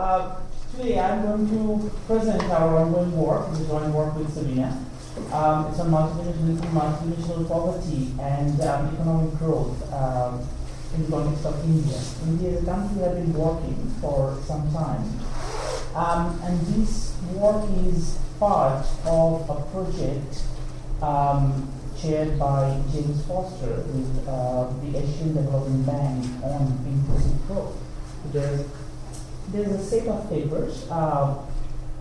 uh, today I'm going to present our ongoing work, the joint work with Sabina. Um, it's on multidimensional, multidimensional poverty and um, economic growth um, in the context of India. India is a country we have been working for some time. Um, and this work is part of a project um, chaired by James Foster with uh, the Asian Development Bank on inclusive growth. There's, there's a set of papers. Uh,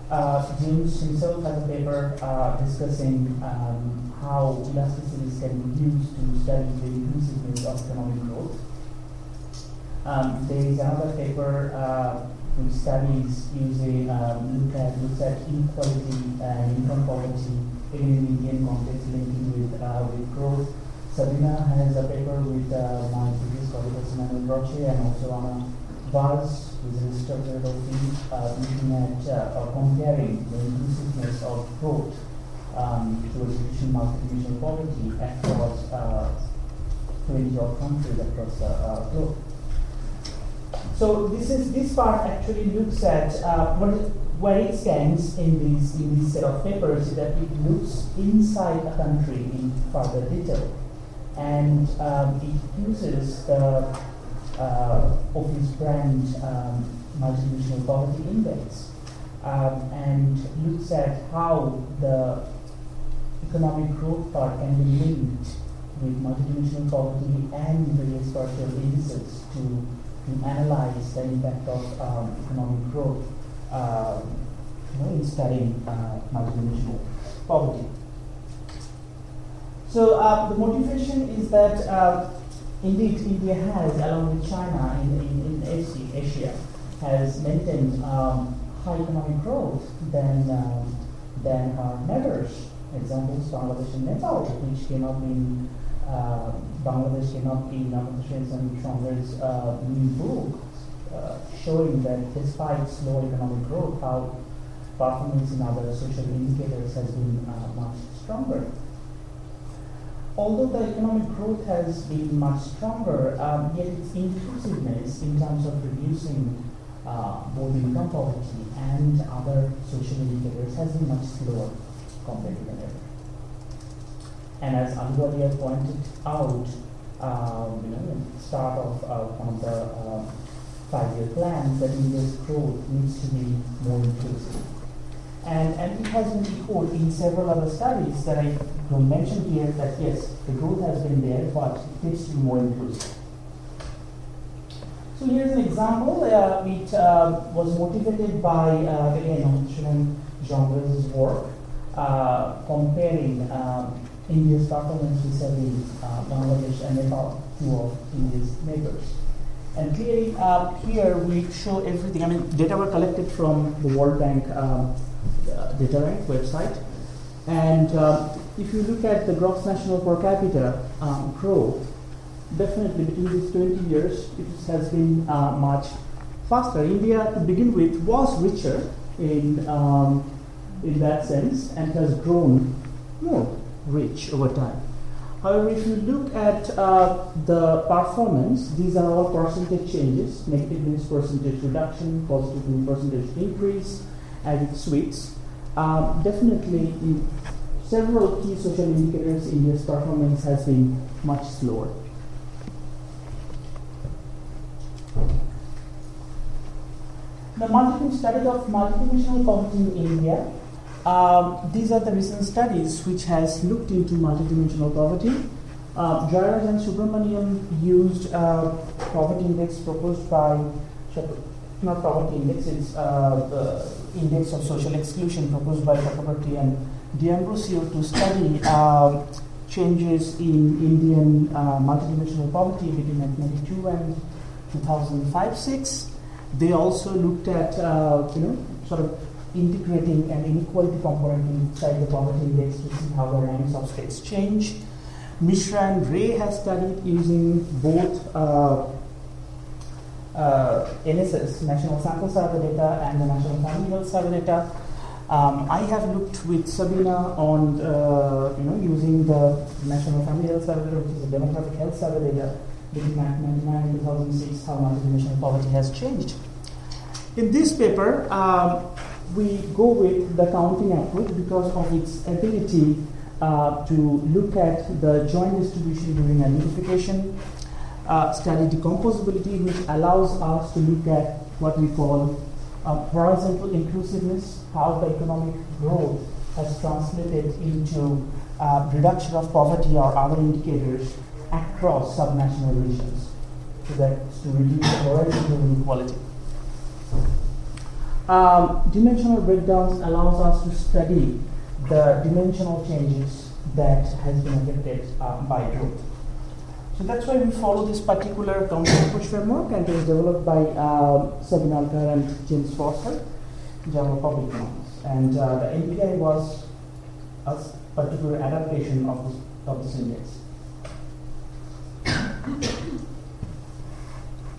uh, James himself has a paper uh, discussing um, how elasticities can be used to study the inclusiveness of economic growth. Um, there is another paper uh, which studies using um, look at looks at inequality and income poverty in an Indian context linking with uh, with growth. Sabina has a paper with uh, my previous colleague Manuel Roche and also Anna Vaz, is researcher of the uh, looking at uh, comparing the inclusiveness of growth um, to reducing multidimensional poverty across uh, 20 odd countries across the uh, globe. So this is this part actually looks at uh, what where it stands in these in this set of papers is that it looks inside a country in further detail, and um, it uses the uh, OPHI brand um, multidimensional poverty index um, and looks at how the economic growth part can be linked with multidimensional poverty and various partial indices to to analyze the impact of um, economic growth um, in studying uh, multidimensional poverty. So uh, the motivation is that uh, indeed India has, along with China in, in, in Asia, has maintained um, high economic growth than, um, than our neighbors. Examples Bangladesh and Nepal, which came up in uh, Bangladesh came up in Amartya Sen uh, new book uh, showing that despite slow economic growth, how performance in other social indicators has been uh, much stronger. Although the economic growth has been much stronger, um, yet its inclusiveness in terms of reducing uh, both income poverty and other social indicators has been much slower compared to the other. And as Anwar pointed out, um, you know, at the start of uh, one of the uh, five-year plans, that India's growth needs to be more inclusive. And, and it has been echoed in several other studies that I don't mention here that yes, the growth has been there, but it needs to be more inclusive. So here's an example. Uh, it uh, was motivated by, uh, again, Shriram Jongre's work, uh, comparing um, India's performance vis-a-vis uh, Bangladesh and Nepal, two of India's neighbors. And clearly, uh, here we show everything. I mean, data were collected from the World Bank um, uh, website. And uh, if you look at the gross national per capita um, growth, definitely between these 20 years, it has been uh, much faster. India, to begin with, was richer in, um, in that sense and has grown more rich over time. However, if you look at uh, the performance, these are all percentage changes. Negative means percentage reduction, positive means percentage increase as it sweeps. Um, definitely, in several key social indicators, in India's performance has been much slower. The multiple study of multidimensional poverty in India um, these are the recent studies which has looked into multidimensional poverty. Uh, and Subramaniam used uh, poverty index proposed by, not poverty index, it's uh, the index of social exclusion proposed by Chakravarty and D'Ambrosio to study uh, changes in Indian uh, multidimensional poverty between 1992 and 2005-6. They also looked at, uh, you know, sort of integrating an inequality component inside the poverty index to see how the ranks of states change. Mishra and Ray have studied using both uh, NSS, National Sample Survey data, and the National Family Health Survey data. Um, I have looked with Sabina on uh, you know using the National Family Health Survey, which is a demographic health survey data between 1999 and 2006, how multidimensional poverty has changed. In this paper, um, we go with the counting approach because of its ability uh, to look at the joint distribution during identification, uh, study decomposability, which allows us to look at what we call uh, horizontal inclusiveness, how the economic growth has translated into uh, reduction of poverty or other indicators across subnational regions so that to reduce horizontal inequality. Um, dimensional breakdowns allows us to study the dimensional changes that has been affected uh, by growth. So that's why we follow this particular counting approach framework and it was developed by uh, Sabina Alkire and James Foster, Java Public Economics. And uh, the MPI was a particular adaptation of this, of this index.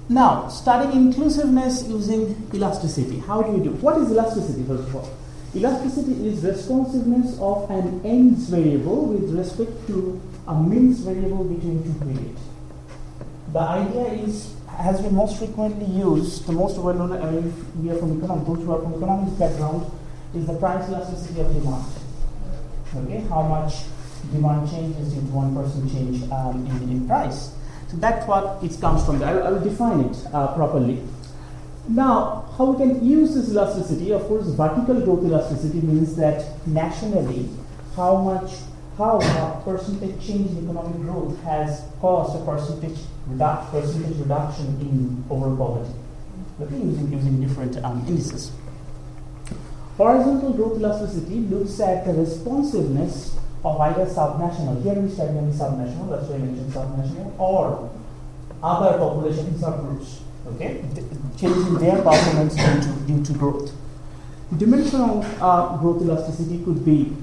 Now, studying inclusiveness using elasticity. How do you do? What is elasticity, first of all? Elasticity is responsiveness of an ends variable with respect to a means variable between two periods. The idea is has been most frequently used, the most well known, I mean, we are from economics, those who are from economics background, is the price elasticity of demand. Okay, how much demand changes due to one percent change um, in, in price. So that's what it comes from. I, I will define it uh, properly. Now, how we can use this elasticity? Of course, vertical growth elasticity means that nationally, how much, how a percentage change in economic growth has caused a percentage, percentage reduction in overall poverty. Okay, using, using different um, indices. Horizontal growth elasticity looks at the responsiveness of either subnational, here we study only subnational, that's why I mentioned subnational, or other population subgroups, okay, changing their performance due to, due to growth. Dimensional uh, growth elasticity could be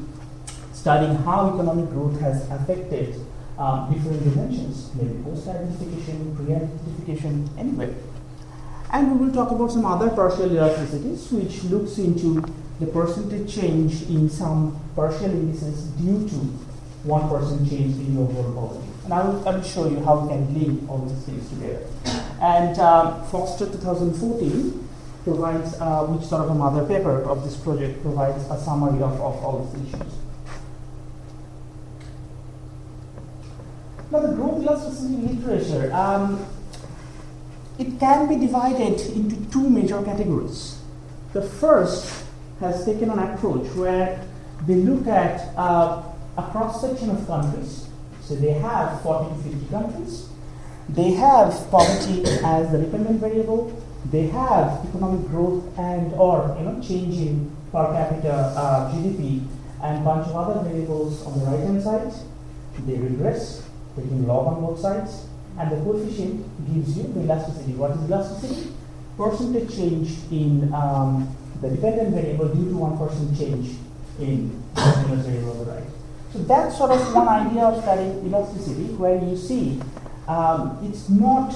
studying how economic growth has affected um, different dimensions, maybe post-identification, pre-identification, anyway. And we will talk about some other partial elasticities, which looks into the percentage change in some partial indices due to 1% change in overall poverty. And I will, I will show you how we can link all these things together. And um, Foster 2014 provides, uh, which sort of a mother paper of this project, provides a summary of, of all these issues. Now, the growth literature, um, it can be divided into two major categories. The first has taken an approach where they look at uh, a cross section of countries. So they have 40 to 50 countries. They have poverty as the dependent variable. They have economic growth and or you know change in per capita uh, GDP and bunch of other variables on the right hand side. They regress, taking log on both sides, and the coefficient gives you the elasticity. What is elasticity? Percentage change in um, the dependent variable due to 1% change in the continuous variable right. So that's sort of one idea of studying elasticity where you see um, it's not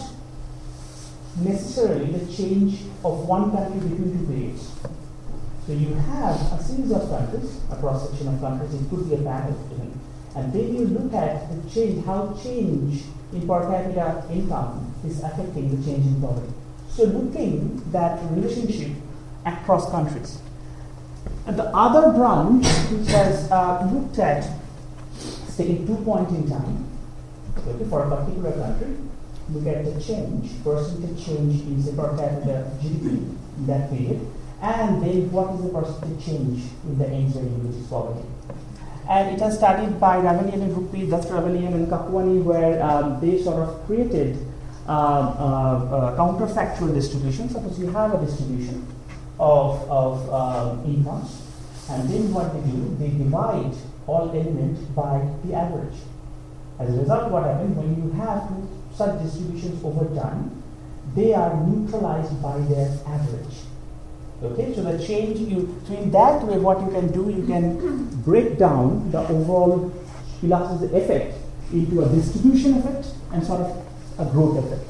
necessarily the change of one country between two periods. So you have a series of countries, a cross section of countries, it could be a panel. And then you look at the change, how change in per capita income is affecting the change in poverty. So looking that relationship across countries. And the other branch, which has uh, looked at taking two points in time, okay, for a particular country, look at the change, percentage change in the per capita GDP in that period, and then what is the percentage change in the ends variable, which is poverty. And it has studied by Ravallion and Rupy, that's Ravallion and Kakwani, where um, they sort of created uh, uh, uh, counterfactual distribution. Suppose you have a distribution of, of um, incomes, and then what they do, they divide all elements by the average. As a result, what happens when you have such distributions over time, they are neutralized by their average. Okay, so the change you so in that way, what you can do, you can break down the overall elasticity effect into a distribution effect and sort of a growth effect.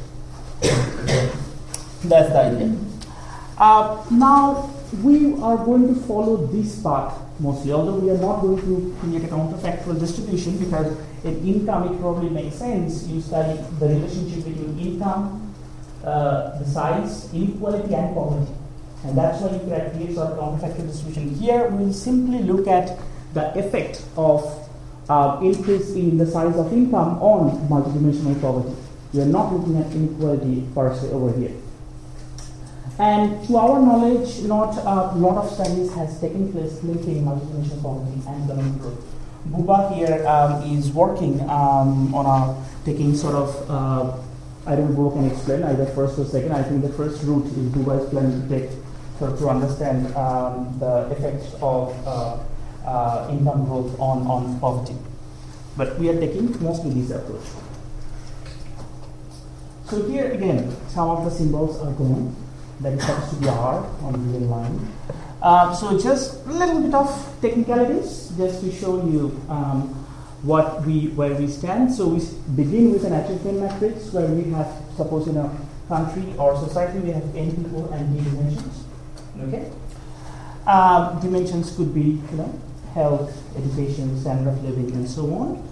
That's the idea. Uh, now we are going to follow this path mostly, although we are not going to create a counterfactual distribution because in income it probably makes sense. You study the relationship between income, uh, the size, inequality, and poverty. And that's why you can create sort of counterfactual distribution. Here, we'll simply look at the effect of uh, increase in the size of income on multidimensional poverty. We are not looking at inequality per se over here. And to our knowledge, not a lot of studies has taken place linking multidimensional poverty and economic growth. Buba here um, is working um, on a taking sort of uh, I don't know can explain either first or second. I think the first route is Buba is planning to take sort of to understand um, the effects of uh, uh, income growth on, on poverty. But we are taking mostly this approach. So here again, some of the symbols are gone. That is supposed to be R on the real line. Uh, so just a little bit of technicalities, just to show you um, what we where we stand. So we begin with an achievement matrix where we have, suppose in a country or society, we have n people and d dimensions. Okay. Um, dimensions could be, you know, health, education, standard of living, and so on.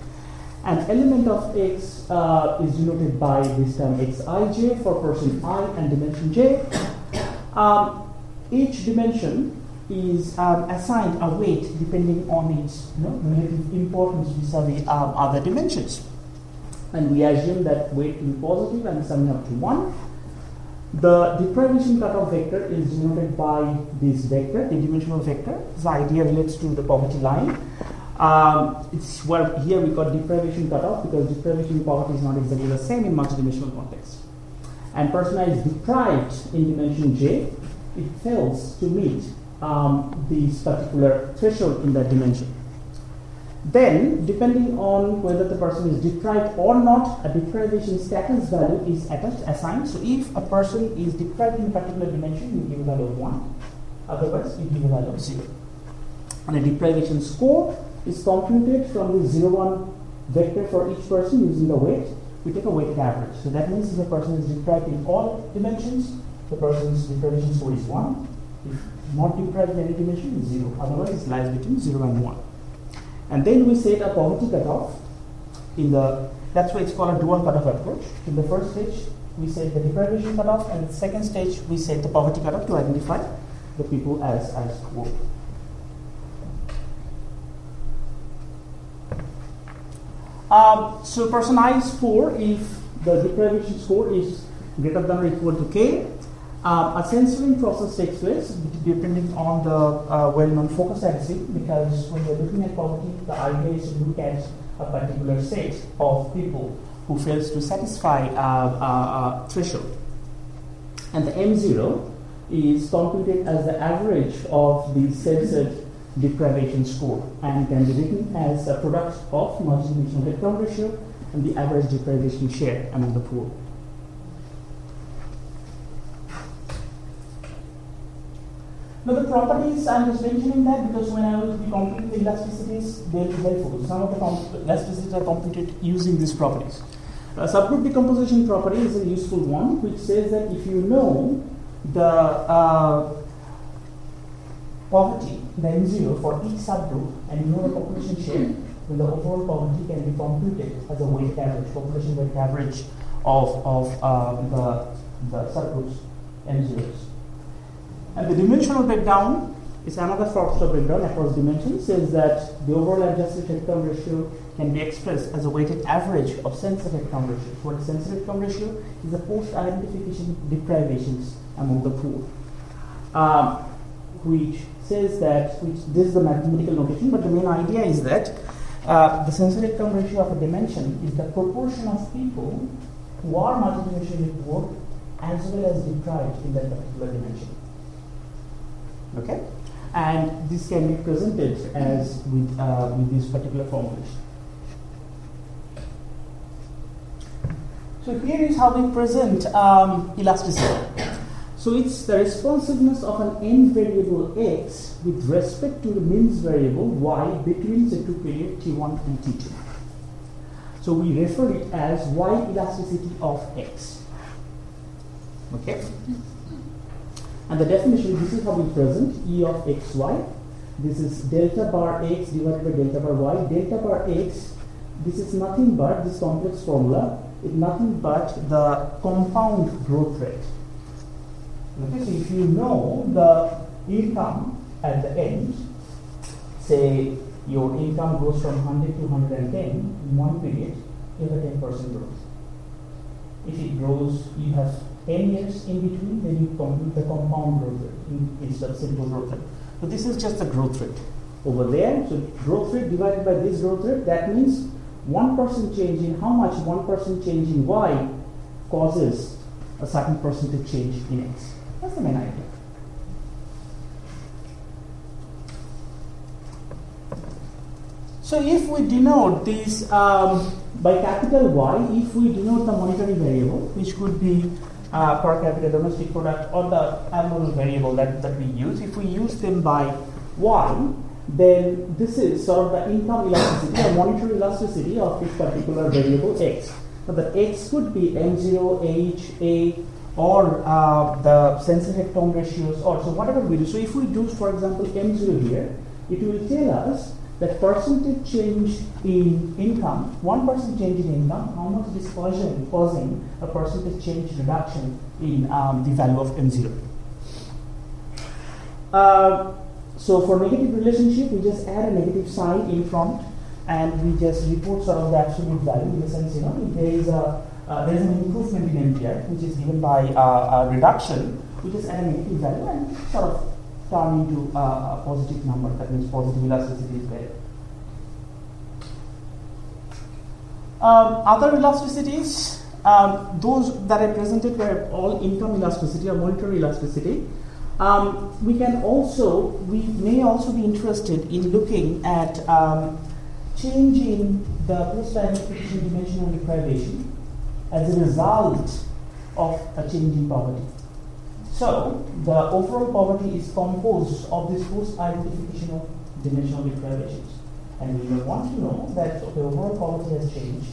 An element of x uh, is denoted by this term xij for person i and dimension j. Um, each dimension is um, assigned a weight depending on its you know, relative importance vis-a-vis um, other dimensions. And we assume that weight to be positive and summing up to 1. The deprivation cutoff vector is denoted by this vector, the dimensional vector. This idea relates to the poverty line. Um, it's well here we got deprivation cutoff because deprivation and poverty is not exactly the same in multidimensional context. And person is deprived in dimension j, it fails to meet um, this particular threshold in that dimension. Then, depending on whether the person is deprived or not, a deprivation status value is attached, assigned. So, if a person is deprived in a particular dimension, you give a value of 1. Otherwise, you give a value of 0. And a deprivation score is computed from the 0 1 vector for each person using the weight. We take a weighted average. So, that means if a person is deprived in all dimensions, the person's deprivation score is 1. If not deprived in any dimension, is 0. Otherwise, it lies between 0 and 1. And then we set a poverty cutoff in the, that's why it's called a dual cutoff approach. In the first stage, we set the deprivation cutoff, and the second stage, we set the poverty cutoff to identify the people as, as poor. Um, so person I is poor if the deprivation score is greater than or equal to k. Um, a censoring process takes place depending on the uh, well-known focus statistic because when you're looking at poverty, the idea is to look at a particular set of people who fails to satisfy a, a threshold. And the M0 is computed as the average of the censored deprivation score and can be written as a product of multidimensional headcount ratio and the average deprivation share among the poor. Now the properties, I'm just mentioning that because when I will be computing the elasticities, they'll be helpful. Some of the elasticities are computed using these properties. Subgroup decomposition property is a useful one, which says that if you know the uh, poverty, the M0 for each subgroup, and you know the population share, then the overall poverty can be computed as a weighted average, population weighted average of, of uh, the, the subgroups M0s. And the dimensional breakdown is another sort of breakdown across dimensions, says that the overall adjusted headcount ratio can be expressed as a weighted average of censored headcount ratio. What is censored headcount ratio? Is the post-identification deprivations among the poor, um, which says that, which this is the mathematical notation, but the main idea is that uh, the censored headcount ratio of a dimension is the proportion of people who are multidimensionally poor as well as deprived in that particular dimension. Okay? And this can be presented as with, uh, with this particular formulation. So here is how we present um, elasticity. So it's the responsiveness of an n variable x with respect to the means variable y between the two periods t1 and t2. So we refer it as y elasticity of x. Okay? And the definition, this is how we present E of xy. This is delta bar x divided by delta bar y. Delta bar x, this is nothing but this complex formula, is nothing but the compound growth rate. Okay, so if you know the income at the end, say your income goes from 100 to 110 in one period, you have a 10% growth. If it grows, you have 10 years in between, then you compute the compound growth rate in, instead of simple growth rate. So this is just the growth rate over there. So growth rate divided by this growth rate, that means 1% change in how much 1% change in y causes a certain percentage change in x. That's the main idea. So if we denote this um, by capital Y, if we denote the monetary variable, which could be uh, per capita domestic product or the abnormal variable that, that we use, if we use them by one, then this is sort of the income elasticity or monetary elasticity of this particular variable x. So the x could be M0, H, A, or uh, the censored headcount ratios, or so whatever we do. So if we do, for example, M0 here, it will tell us that percentage change in income, 1% change in income, how much it is causing, causing a percentage change reduction in um, the value of M0. Uh, so for negative relationship, we just add a negative sign in front and we just report sort of the absolute value in the sense, you know, if there is a uh, there is an improvement in MPR which is given by uh, a reduction, we just add a negative value and sort of turn into a positive number. That means positive elasticity is there. Um, other elasticities, um, those that I presented were all income elasticity or monetary elasticity. Um, we can also, we may also be interested in looking at um, change in the post-identification dimensional deprivation as a result of a change in poverty. So, the overall poverty is composed of these post-identification of dimensional deprivations. And we want to know that the overall poverty has changed,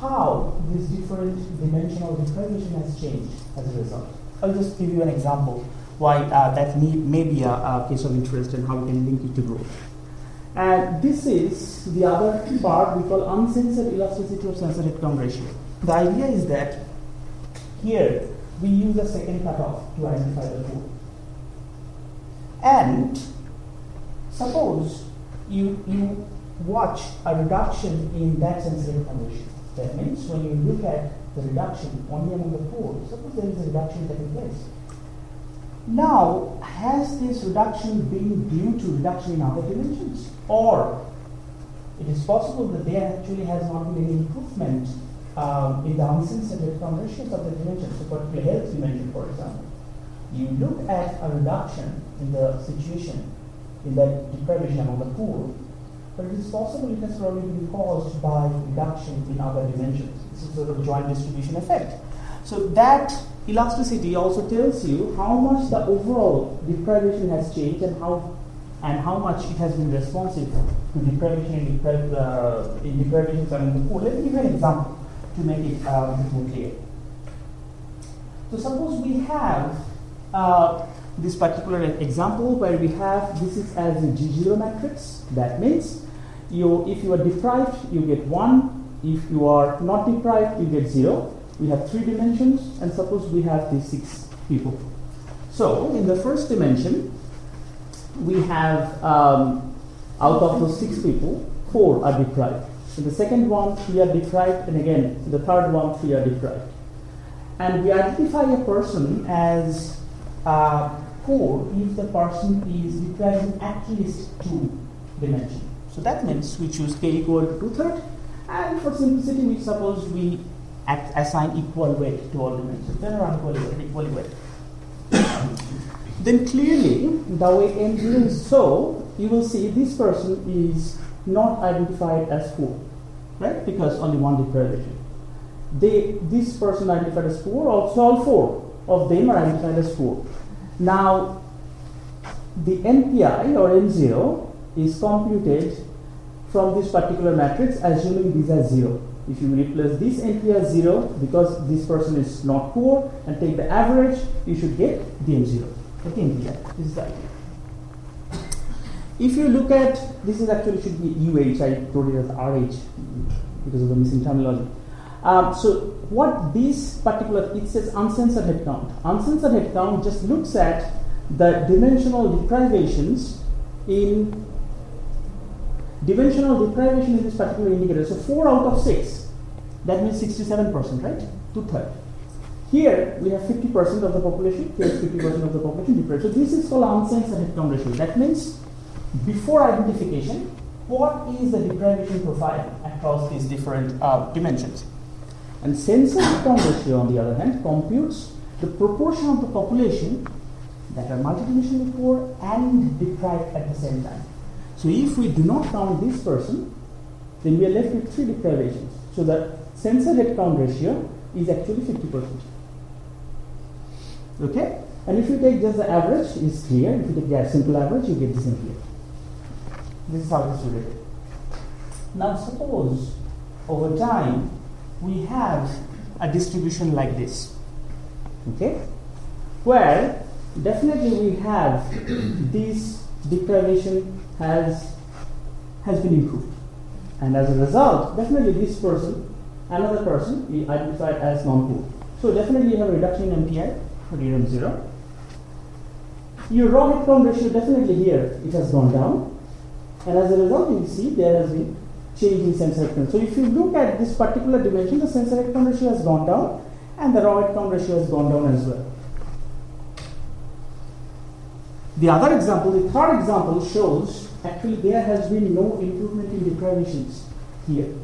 how this different dimensional deprivation has changed as a result. I'll just give you an example why uh, that may, may be a, a, case of interest and how we can link it to growth. And this is the other part we call uncensored elasticity of censored headcount ratio. The idea is that here we use a second cutoff to identify the pool. And suppose you, you watch a reduction in that censored headcount. That means when you look at the reduction only among the poor, suppose there is a reduction taking place now, has this reduction been due to reduction in other dimensions? Or it is possible that there actually has not been any improvement um, in the uncensored conversions of the dimensions, so particularly health dimension, for example. You look at a reduction in the situation, in that deprivation among the poor, but it is possible it has probably been caused by reduction in other dimensions. This is a sort of joint distribution effect. So that elasticity also tells you how much the overall deprivation has changed and how and how much it has been responsive to deprivation in, depriv- uh, in deprivations among the poor. Let me give you an example to make it a bit more clear. So suppose we have uh, this particular example where we have this is as a G0 matrix. That means you if you are deprived, you get one. If you are not deprived, you get zero we have three dimensions, and suppose we have these six people. So, in the first dimension, we have um, out of those six people, four are deprived. In the second one, we are deprived, and again, the third one, we are deprived. And we identify a person as uh, poor if the person is deprived in at least two dimensions. So that means we choose k equal to two thirds, and for simplicity, we suppose we assign equal weight to all dimensions. Then are equally weight, equally weight. then clearly, the way M0 so, you will see this person is not identified as poor, right? Because only one deprivation. They, this person identified as poor, also all four of them are identified as poor. Now, the MPI or M0 is computed from this particular matrix, assuming these are zero. If you replace this MPI as 0 because this person is not poor and take the average, you should get DM0. Okay, MPI. This is the idea. If you look at this is actually should be UH, I wrote it as RH because of the missing terminology. Um, so what this particular, it says uncensored head count. Uncensored head count just looks at the dimensional deprivations in dimensional deprivation in this particular indicator. So 4 out of 6, that means 67%, right? Two thirds. Here we have 50% of the population, here is 50% of the population deprived. So this is called uncensored head count ratio. That means before identification, what is the deprivation profile across these different uh, dimensions? And census count ratio, on the other hand, computes the proportion of the population that are multidimensionally poor and deprived at the same time. So if we do not count this person, then we are left with three deprivations. So the censored head count ratio is actually 50%. Okay? And if you take just the average, it's clear. If you take the simple average, you get this in here. This is how this related. Now suppose over time we have a distribution like this. Okay? Where definitely we have this deprivation has has been improved. And as a result, definitely this person, another person, we identified as non-poor. So definitely you have a reduction in MPI for DRAM 0. Your raw count ratio definitely here it has gone down. And as a result, you see there has been change in head count. So if you look at this particular dimension, the head count ratio has gone down and the raw count ratio has gone down as well. The other example, the third example shows actually there has been no improvement in deprivations here.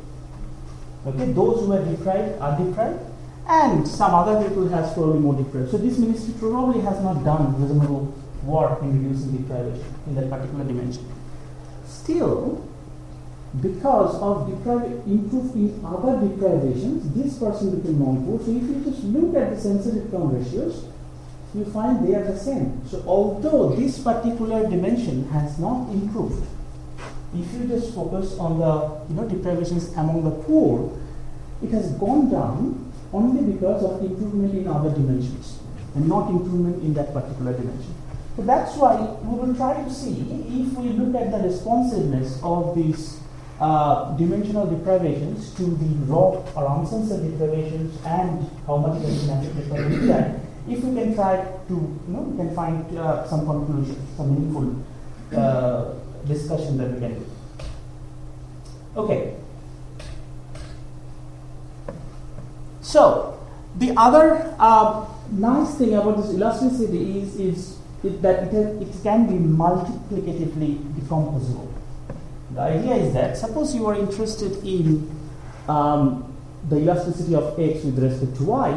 Okay, those who are deprived are deprived, and some other people has probably more deprived. So this ministry probably has not done reasonable work in reducing deprivation in that particular dimension. Still, because of in other deprivations, this person became non-poor. So if you just look at the censored headcount ratios, you find they are the same. So although this particular dimension has not improved, if you just focus on the you know deprivations among the poor, it has gone down only because of improvement in other dimensions and not improvement in that particular dimension. So that's why we will try to see if we look at the responsiveness of these uh, dimensional deprivations to the raw or uncensored deprivations and how much it is natural deprivation if we can try to, you know, we can find uh, some conclusion, some meaningful uh, discussion that we can do. Okay. So, the other uh, nice thing about this elasticity is, is it, that it, has, it can be multiplicatively decomposable. The idea is that suppose you are interested in um, the elasticity of x with respect to y,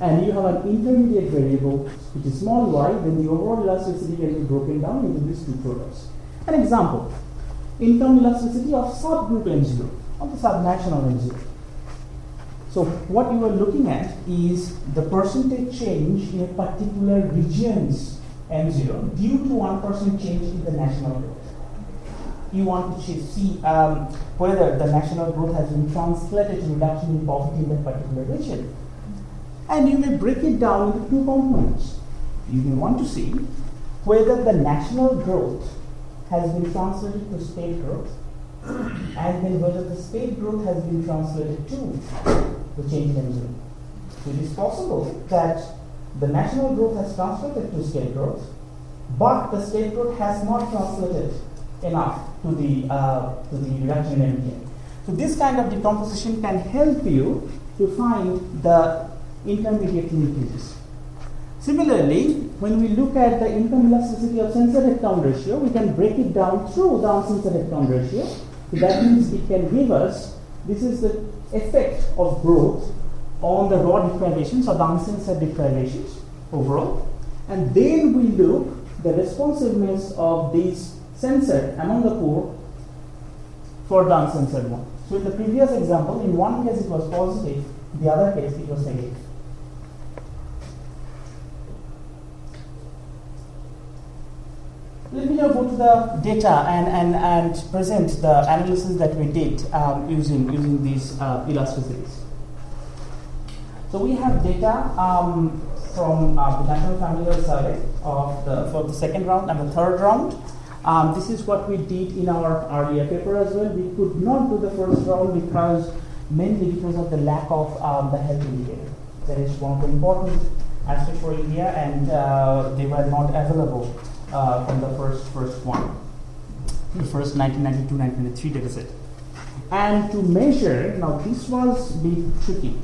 and you have an intermediate variable which is small y, then the overall elasticity can be broken down into these two products. An example, income elasticity of subgroup M0 of the subnational M0. So what you are looking at is the percentage change in a particular region's M0 due to 1% change in the national growth. You want to see um, whether the national growth has been translated to reduction in poverty in that particular region. And you may break it down into two components. You may want to see whether the national growth has been translated to state growth and then whether the state growth has been translated to the change in zone. So it is possible that the national growth has translated to state growth, but the state growth has not translated enough to the uh, to the reduction in MPI. So this kind of decomposition can help you to find the intermediate linkages. Similarly, when we look at the income elasticity of censored head count ratio, we can break it down through the uncensored head count ratio. So that means it can give us this is the effect of growth on the raw deprivations or the uncensored deprivations overall. And then we look the responsiveness of these censored among the poor for the uncensored one. So in the previous example, in one case it was positive, the other case it was negative. Let me now go to the data and, and, and present the analysis that we did um, using, using these uh, elasticities. So we have data um, from uh, the National Family Survey of the, for the second round and the third round. Um, this is what we did in our earlier paper as well. We could not do the first round because mainly because of the lack of um, the health indicator. That is one of the important aspects for India, and uh, they were not available uh, from the first first one, the first 1992-1993 data set. And to measure, now this was a bit tricky.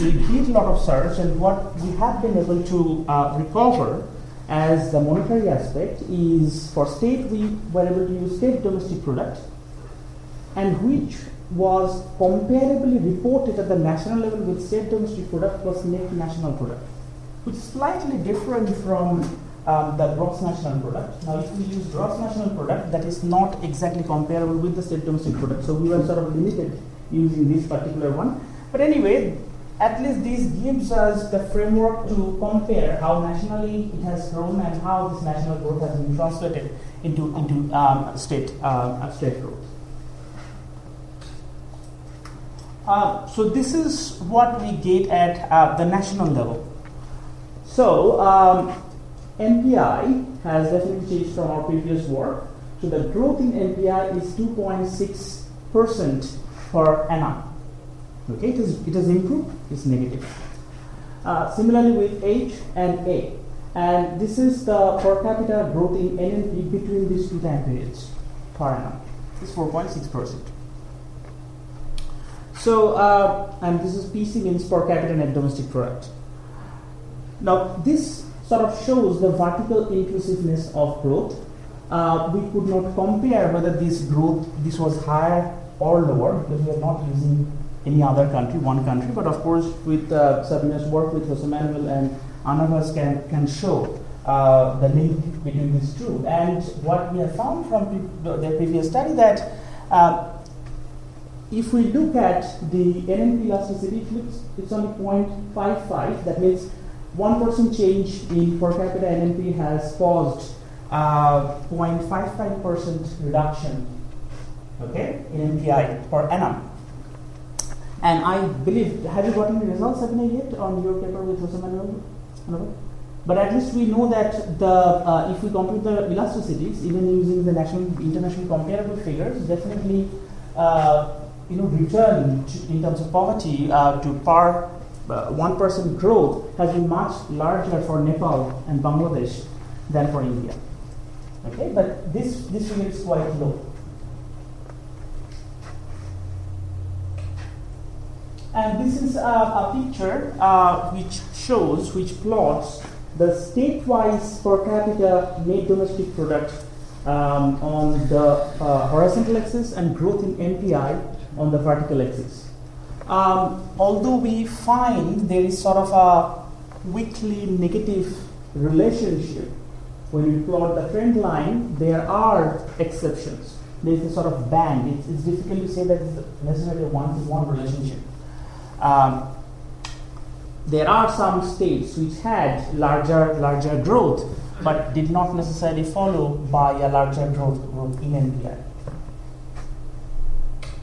We did a lot of search, and what we have been able to uh, recover as the monetary aspect is for state we were able to use state domestic product, and which was comparably reported at the national level with state domestic product plus net national product, which is slightly different from um, the gross national product. Now, if we use gross national product, that is not exactly comparable with the state domestic product. So we were sort of limited using this particular one. But anyway, at least this gives us the framework to compare how nationally it has grown and how this national growth has been translated into into um, state uh, state growth. Uh, so this is what we get at uh, the national level. So um, MPI has definitely changed from our previous work. So the growth in MPI is 2.6 percent per annum. Okay, it, is, it has improved. It's negative. Uh, similarly with H and A, and this is the per capita growth in NNP between these two time periods per annum. It's 4.6 percent. So, uh, and this is PC means per capita net domestic product. Now, this sort of shows the vertical inclusiveness of growth. Uh, we could not compare whether this growth this was higher or lower because we are not using any other country, one country. But of course, with uh, Sabina's work with Jose Manuel and Anna Vaz can can show uh, the link between these two. And what we have found from pre- the previous study that uh, if we look at the NNP elasticity, it's only 0.55. That means 1% change in per capita NNP has caused uh, 0.55% reduction okay, in MPI per annum. And I believe, have you gotten the results, yet on your paper with Jose Manuel? No? But at least we know that the uh, if we compute the elasticities, even using the national international comparable figures, definitely uh, you know, return in terms of poverty uh, to par uh, one percent growth has been much larger for Nepal and Bangladesh than for India. Okay, but this this figure is quite low. And this is a, a picture uh, which shows, which plots the state-wise per capita net domestic product um, on the uh, horizontal axis and growth in MPI on the vertical axis. Um, although we find there is sort of a weakly negative relationship when we plot the trend line, there are exceptions. There is a sort of band. It's, it's difficult to say that it's necessarily a one-to-one relationship. Um, there are some states which had larger larger growth, but did not necessarily follow by a larger growth, growth in MPI.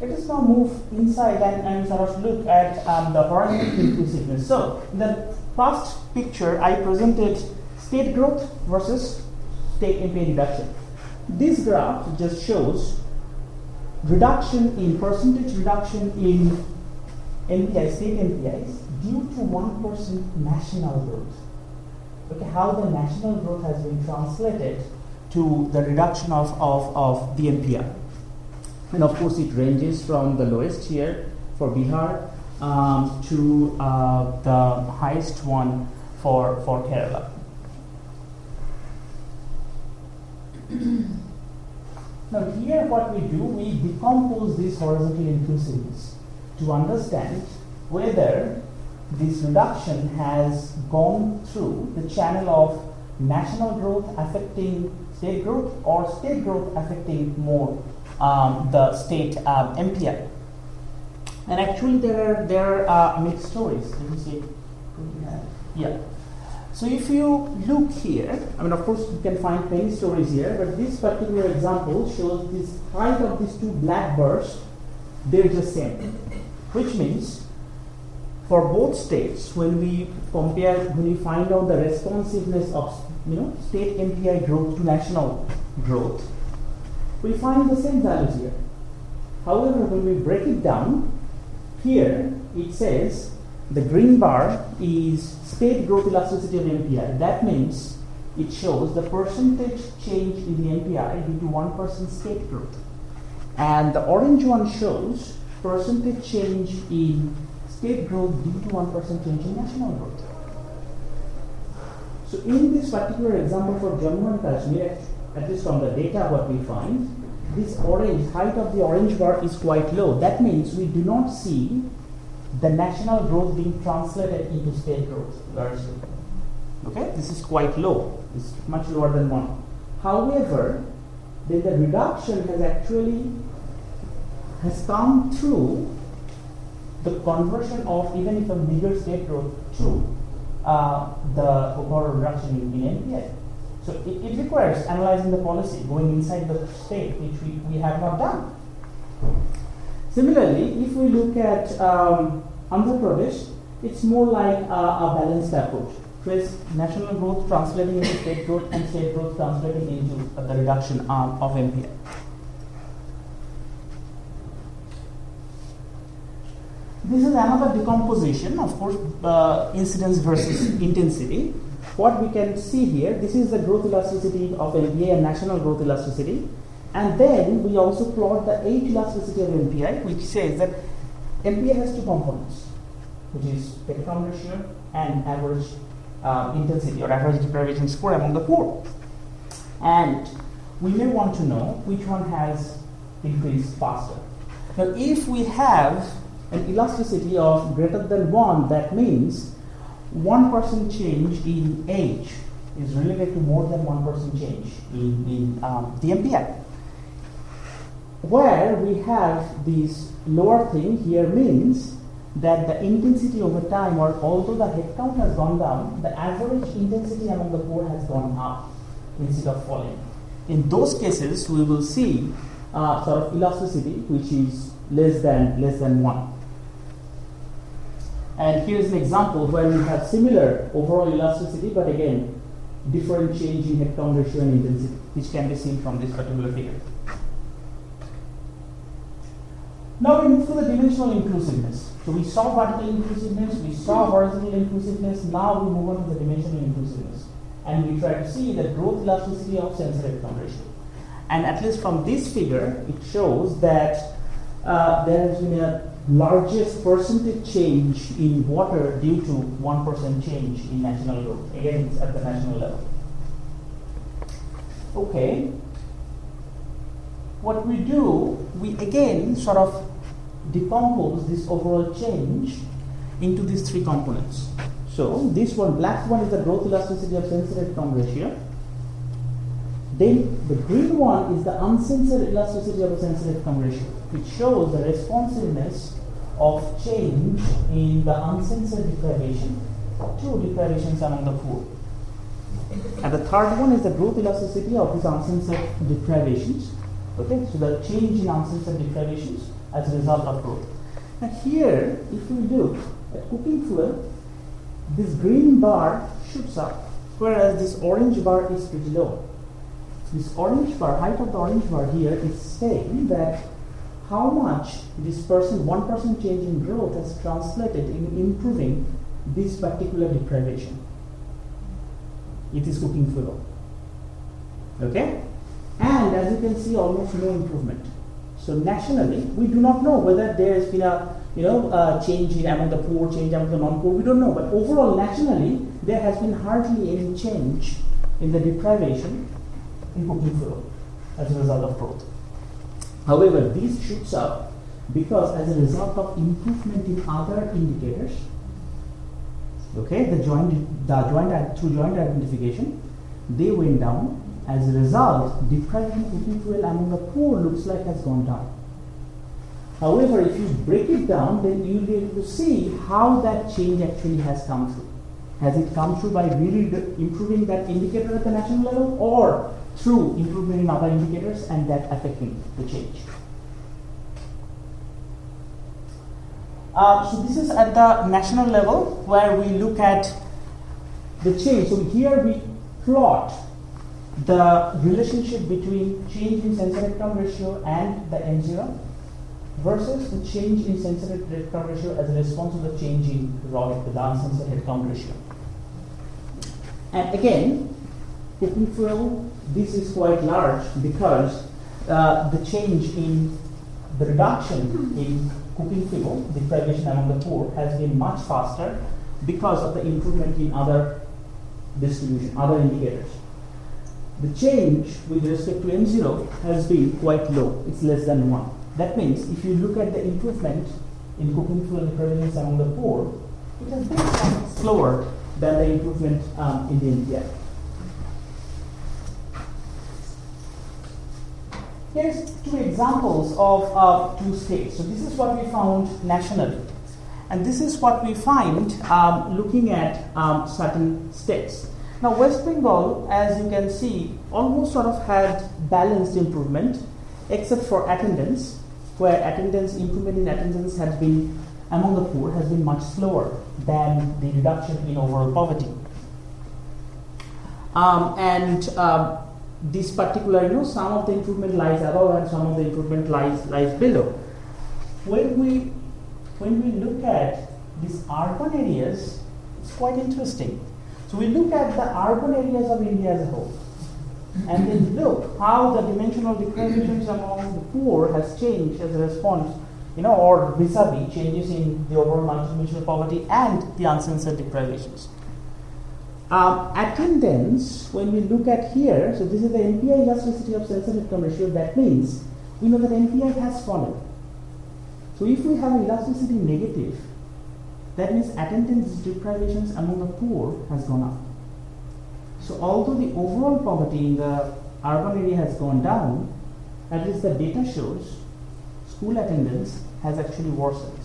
Let us now move inside and, and sort of look at um, the horizontal inclusiveness. So, in the first picture, I presented state growth versus state MPI reduction. This graph just shows reduction in percentage reduction in MPI, state MPIs due to 1% national growth. Okay, how the national growth has been translated to the reduction of, of, of the MPI. And of course, it ranges from the lowest here for Bihar um, to uh, the highest one for, for Kerala. now, here what we do, we decompose this horizontal inclusiveness to understand whether this reduction has gone through the channel of national growth affecting state growth or state growth affecting more um, the state um, MPI. And actually, there are there are mixed stories. Let me see. Yeah. So if you look here, I mean, of course, you can find many stories here, but this particular example shows this height of these two black birds, they're the same, which means for both states, when we compare, when we find out the responsiveness of you know state MPI growth to national growth, we find the same values here. However, when we break it down here it says the green bar is state growth elasticity of MPI. That means it shows the percentage change in the MPI due to 1% state growth. And the orange one shows percentage change in state growth due to 1% change in national growth. So in this particular example for Jammu and Kashmir, at least from the data what we find, this orange, height of the orange bar is quite low. That means we do not see the national growth being translated into state growth. Okay, this is quite low. It's much lower than one. However, then the reduction has actually has come through the conversion of even if a bigger state growth through uh, the overall reduction in, in. So it, it, requires analyzing the policy, going inside the state, which we, we have not done. Similarly, if we look at um, Andhra Pradesh, it's more like a, balanced approach. First, national growth translating into state growth and state growth translating into uh, the reduction arm of MPI. This is another decomposition, of course, uh, incidence versus intensity. What we can see here, this is the growth elasticity of MPI and national growth elasticity. And then we also plot the age elasticity of MPI, which says that MPI has two components, which is Petitron ratio and average uh, intensity or average deprivation score among the poor. And we may want to know which one has increased faster. Now, if we have an elasticity of greater than 1, that means 1% change in age is related to more than 1% change in, in um, the MPI. Where we have this lower thing here means that the intensity over time, or although the head count has gone down, the average intensity among the poor has gone up instead of falling. In those cases, we will see uh, sort of elasticity which is less than less than one. And here is an example where we have similar overall elasticity, but again, different change in count ratio and intensity, which can be seen from this particular figure. Now we move to the dimensional inclusiveness. So we saw vertical inclusiveness, we saw horizontal inclusiveness, now we move on to the dimensional inclusiveness. And we try to see the growth elasticity of censored count ratio. And at least from this figure, it shows that uh, there has been a largest percentage change in water due to 1% change in national growth. Again, at the national level. Okay. What we do, we again sort of decompose this overall change into these three components. So this one, black one is the growth elasticity of head count ratio. Then the green one is the uncensored elasticity of the censored head ratio, which shows the responsiveness of change in the uncensored deprivation, two deprivations among the poor. And the third one is the growth elasticity of these uncensored deprivations. Okay, so the change in uncensored deprivations as a result of growth. Now here, if we look at cooking fuel, this green bar shoots up, whereas this orange bar is pretty low. This orange bar, height of the orange bar here is saying that how much this person, one person change in growth has translated in improving this particular deprivation. It is cooking fuel. Okay? And as you can see, almost no improvement. So nationally, we do not know whether there has been a you know change in among the poor, change among the non-poor. We don't know. But overall, nationally, there has been hardly any change in the deprivation in cooking fuel as a result of growth. However, this shoots up because as a result of improvement in other indicators, okay, the joint, the joint through joint identification, they went down. As a result, deprivation cooking fuel among the poor looks like has gone down. However, if you break it down, then you'll be able to see how that change actually has come through. Has it come through by really improving that indicator at the national level or through improvement in other indicators and that affecting the change. Uh, so this is at the national level where we look at the change. So here we plot the relationship between change in censored head count ratio and the M0. versus the change in headcount ratio as a response to the change in ROIC, the uncensored headcount ratio. And again, cooking fuel, this is quite large because uh, the change in the reduction in cooking fuel deprivation among the poor has been much faster because of the improvement in other distribution, other indicators. The change with respect to M0 has been quite low, it's less than 1. That means if you look at the improvement in cooking fuel deprivation among the poor, it has been slower than the improvement um, in the MPI. Here's two examples of uh, two states. So this is what we found nationally. And this is what we find um, looking at um, certain states. Now, West Bengal, as you can see, almost sort of had balanced improvement, except for attendance, where attendance improvement in attendance has been among the poor has been much slower than the reduction in overall poverty. Um, and um, this particular, you know, some of the improvement lies above and some of the improvement lies lies below. When we when we look at these urban areas, it's quite interesting. So we look at the urban areas of India as a whole, and then look how the dimensional deprivations among the poor has changed as a response, you know, or vis-a-vis changes in the overall multidimensional poverty and the uncensored deprivations. Um, attendance, when we look at here, so this is the MPI elasticity of headcount ratio, that means we know that MPI has fallen. So if we have elasticity negative, that means attendance deprivations among the poor has gone up. So although the overall poverty in the urban area has gone down, at least the data shows school attendance has actually worsened.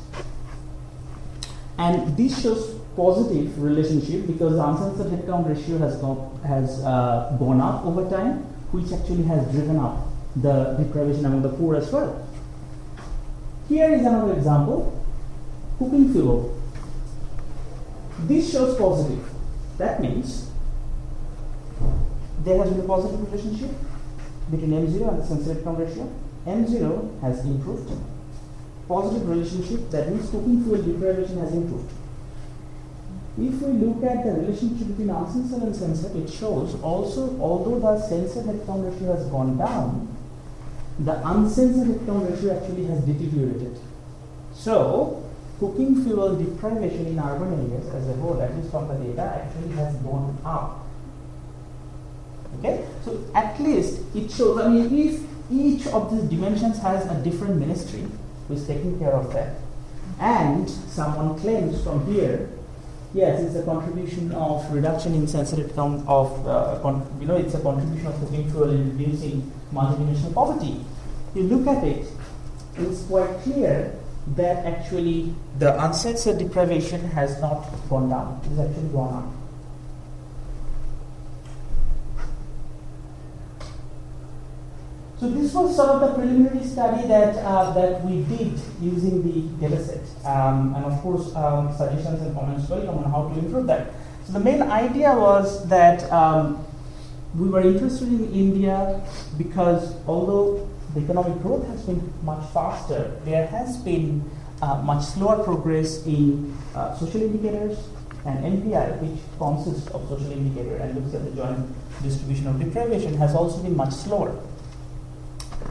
And this shows positive relationship because the uncensored headcount ratio has gone, has uh, gone up over time, which actually has driven up the deprivation among the poor as well. Here is another example cooking fuel. This shows positive. That means there has been a positive relationship between M0 and the censored count ratio. M0 has improved. Positive relationship, that means cooking fuel deprivation has improved. If we look at the relationship between uncensored and censored, it shows also, although the censored headcount ratio has gone down, the uncensored headcount ratio actually has deteriorated. So, cooking fuel deprivation in urban areas as a whole, at least from the data, actually has gone up. Okay, so at least it shows. I mean, if each of these dimensions has a different ministry who is taking care of that, and someone claims from here Yes, it's a contribution of reduction in censored count of, uh, con- you know, it's a contribution of cooking fuel in reducing multidimensional poverty. You look at it, it's quite clear that actually the uncensored deprivation has not gone down, it's actually gone up. So this was sort of the preliminary study that uh, that we did using the dataset, um, and of course um, suggestions and comments welcome on how to improve that. So the main idea was that um, we were interested in India because although the economic growth has been much faster, there has been uh, much slower progress in uh, social indicators and MPI, which consists of social indicator and looks at the joint distribution of deprivation, has also been much slower.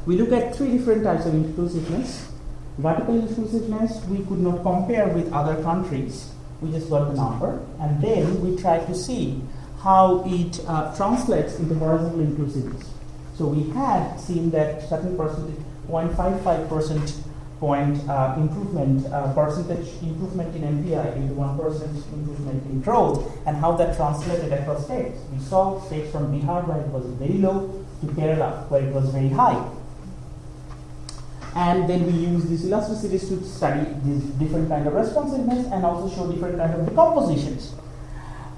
We look at three different types of inclusiveness. Vertical inclusiveness, we could not compare with other countries. We just got the number, and then we try to see how it uh, translates into horizontal inclusiveness. So we had seen that certain percentage, 0.55 percent point uh, improvement, uh, percentage improvement in MPI into 1% improvement in growth, and how that translated across states. We saw states from Bihar where it was very low to Kerala where it was very high and then we use these elasticities to study these different kind of responsiveness and also show different kind of decompositions.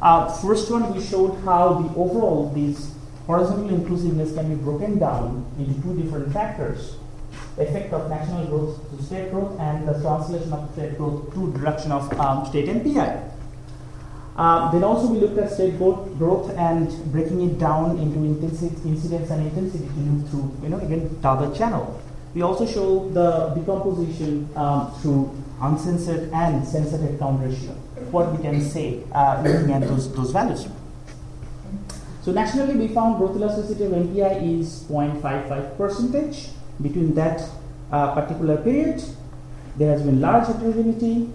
Uh, first one we showed how the overall these horizontal inclusiveness can be broken down into two different factors effect of national growth to state growth and the translation of state growth to reduction of um, state MPI. Uh, then also we looked at state growth, growth and breaking it down into intensity, incidence and intensity through, you know, again, the other channel We also show the decomposition um, through uncensored and censored headcount ratio. What we can say uh, looking at those, those values. So nationally, we found growth elasticity of MPI is 0.55 percentage. Between that uh, particular period, there has been large heterogeneity.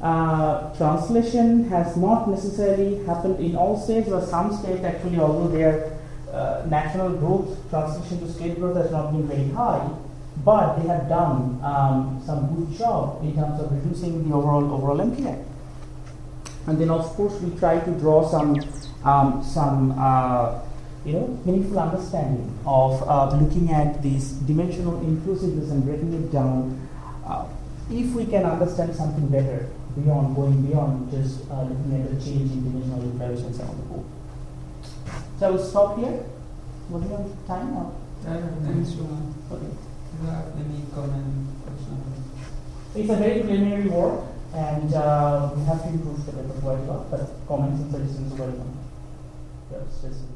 Uh, translation has not necessarily happened in all states, but some states actually, although their uh, national growth translation to state growth has not been very high, but they have done um, some good job in terms of reducing the overall overall MPI. And then, of course, we try to draw some um, some uh, you know meaningful understanding of uh, looking at this dimensional inclusiveness and breaking it down. Uh, if we can understand something better beyond going beyond just uh, looking at the change in dimensional declarations on the board. So I will stop here. What do you have time or? Thanks, Rohan. Okay. It's a very preliminary work, and uh, we have to improve the paper quite a lot, but comments and suggestions are welcome. Ones.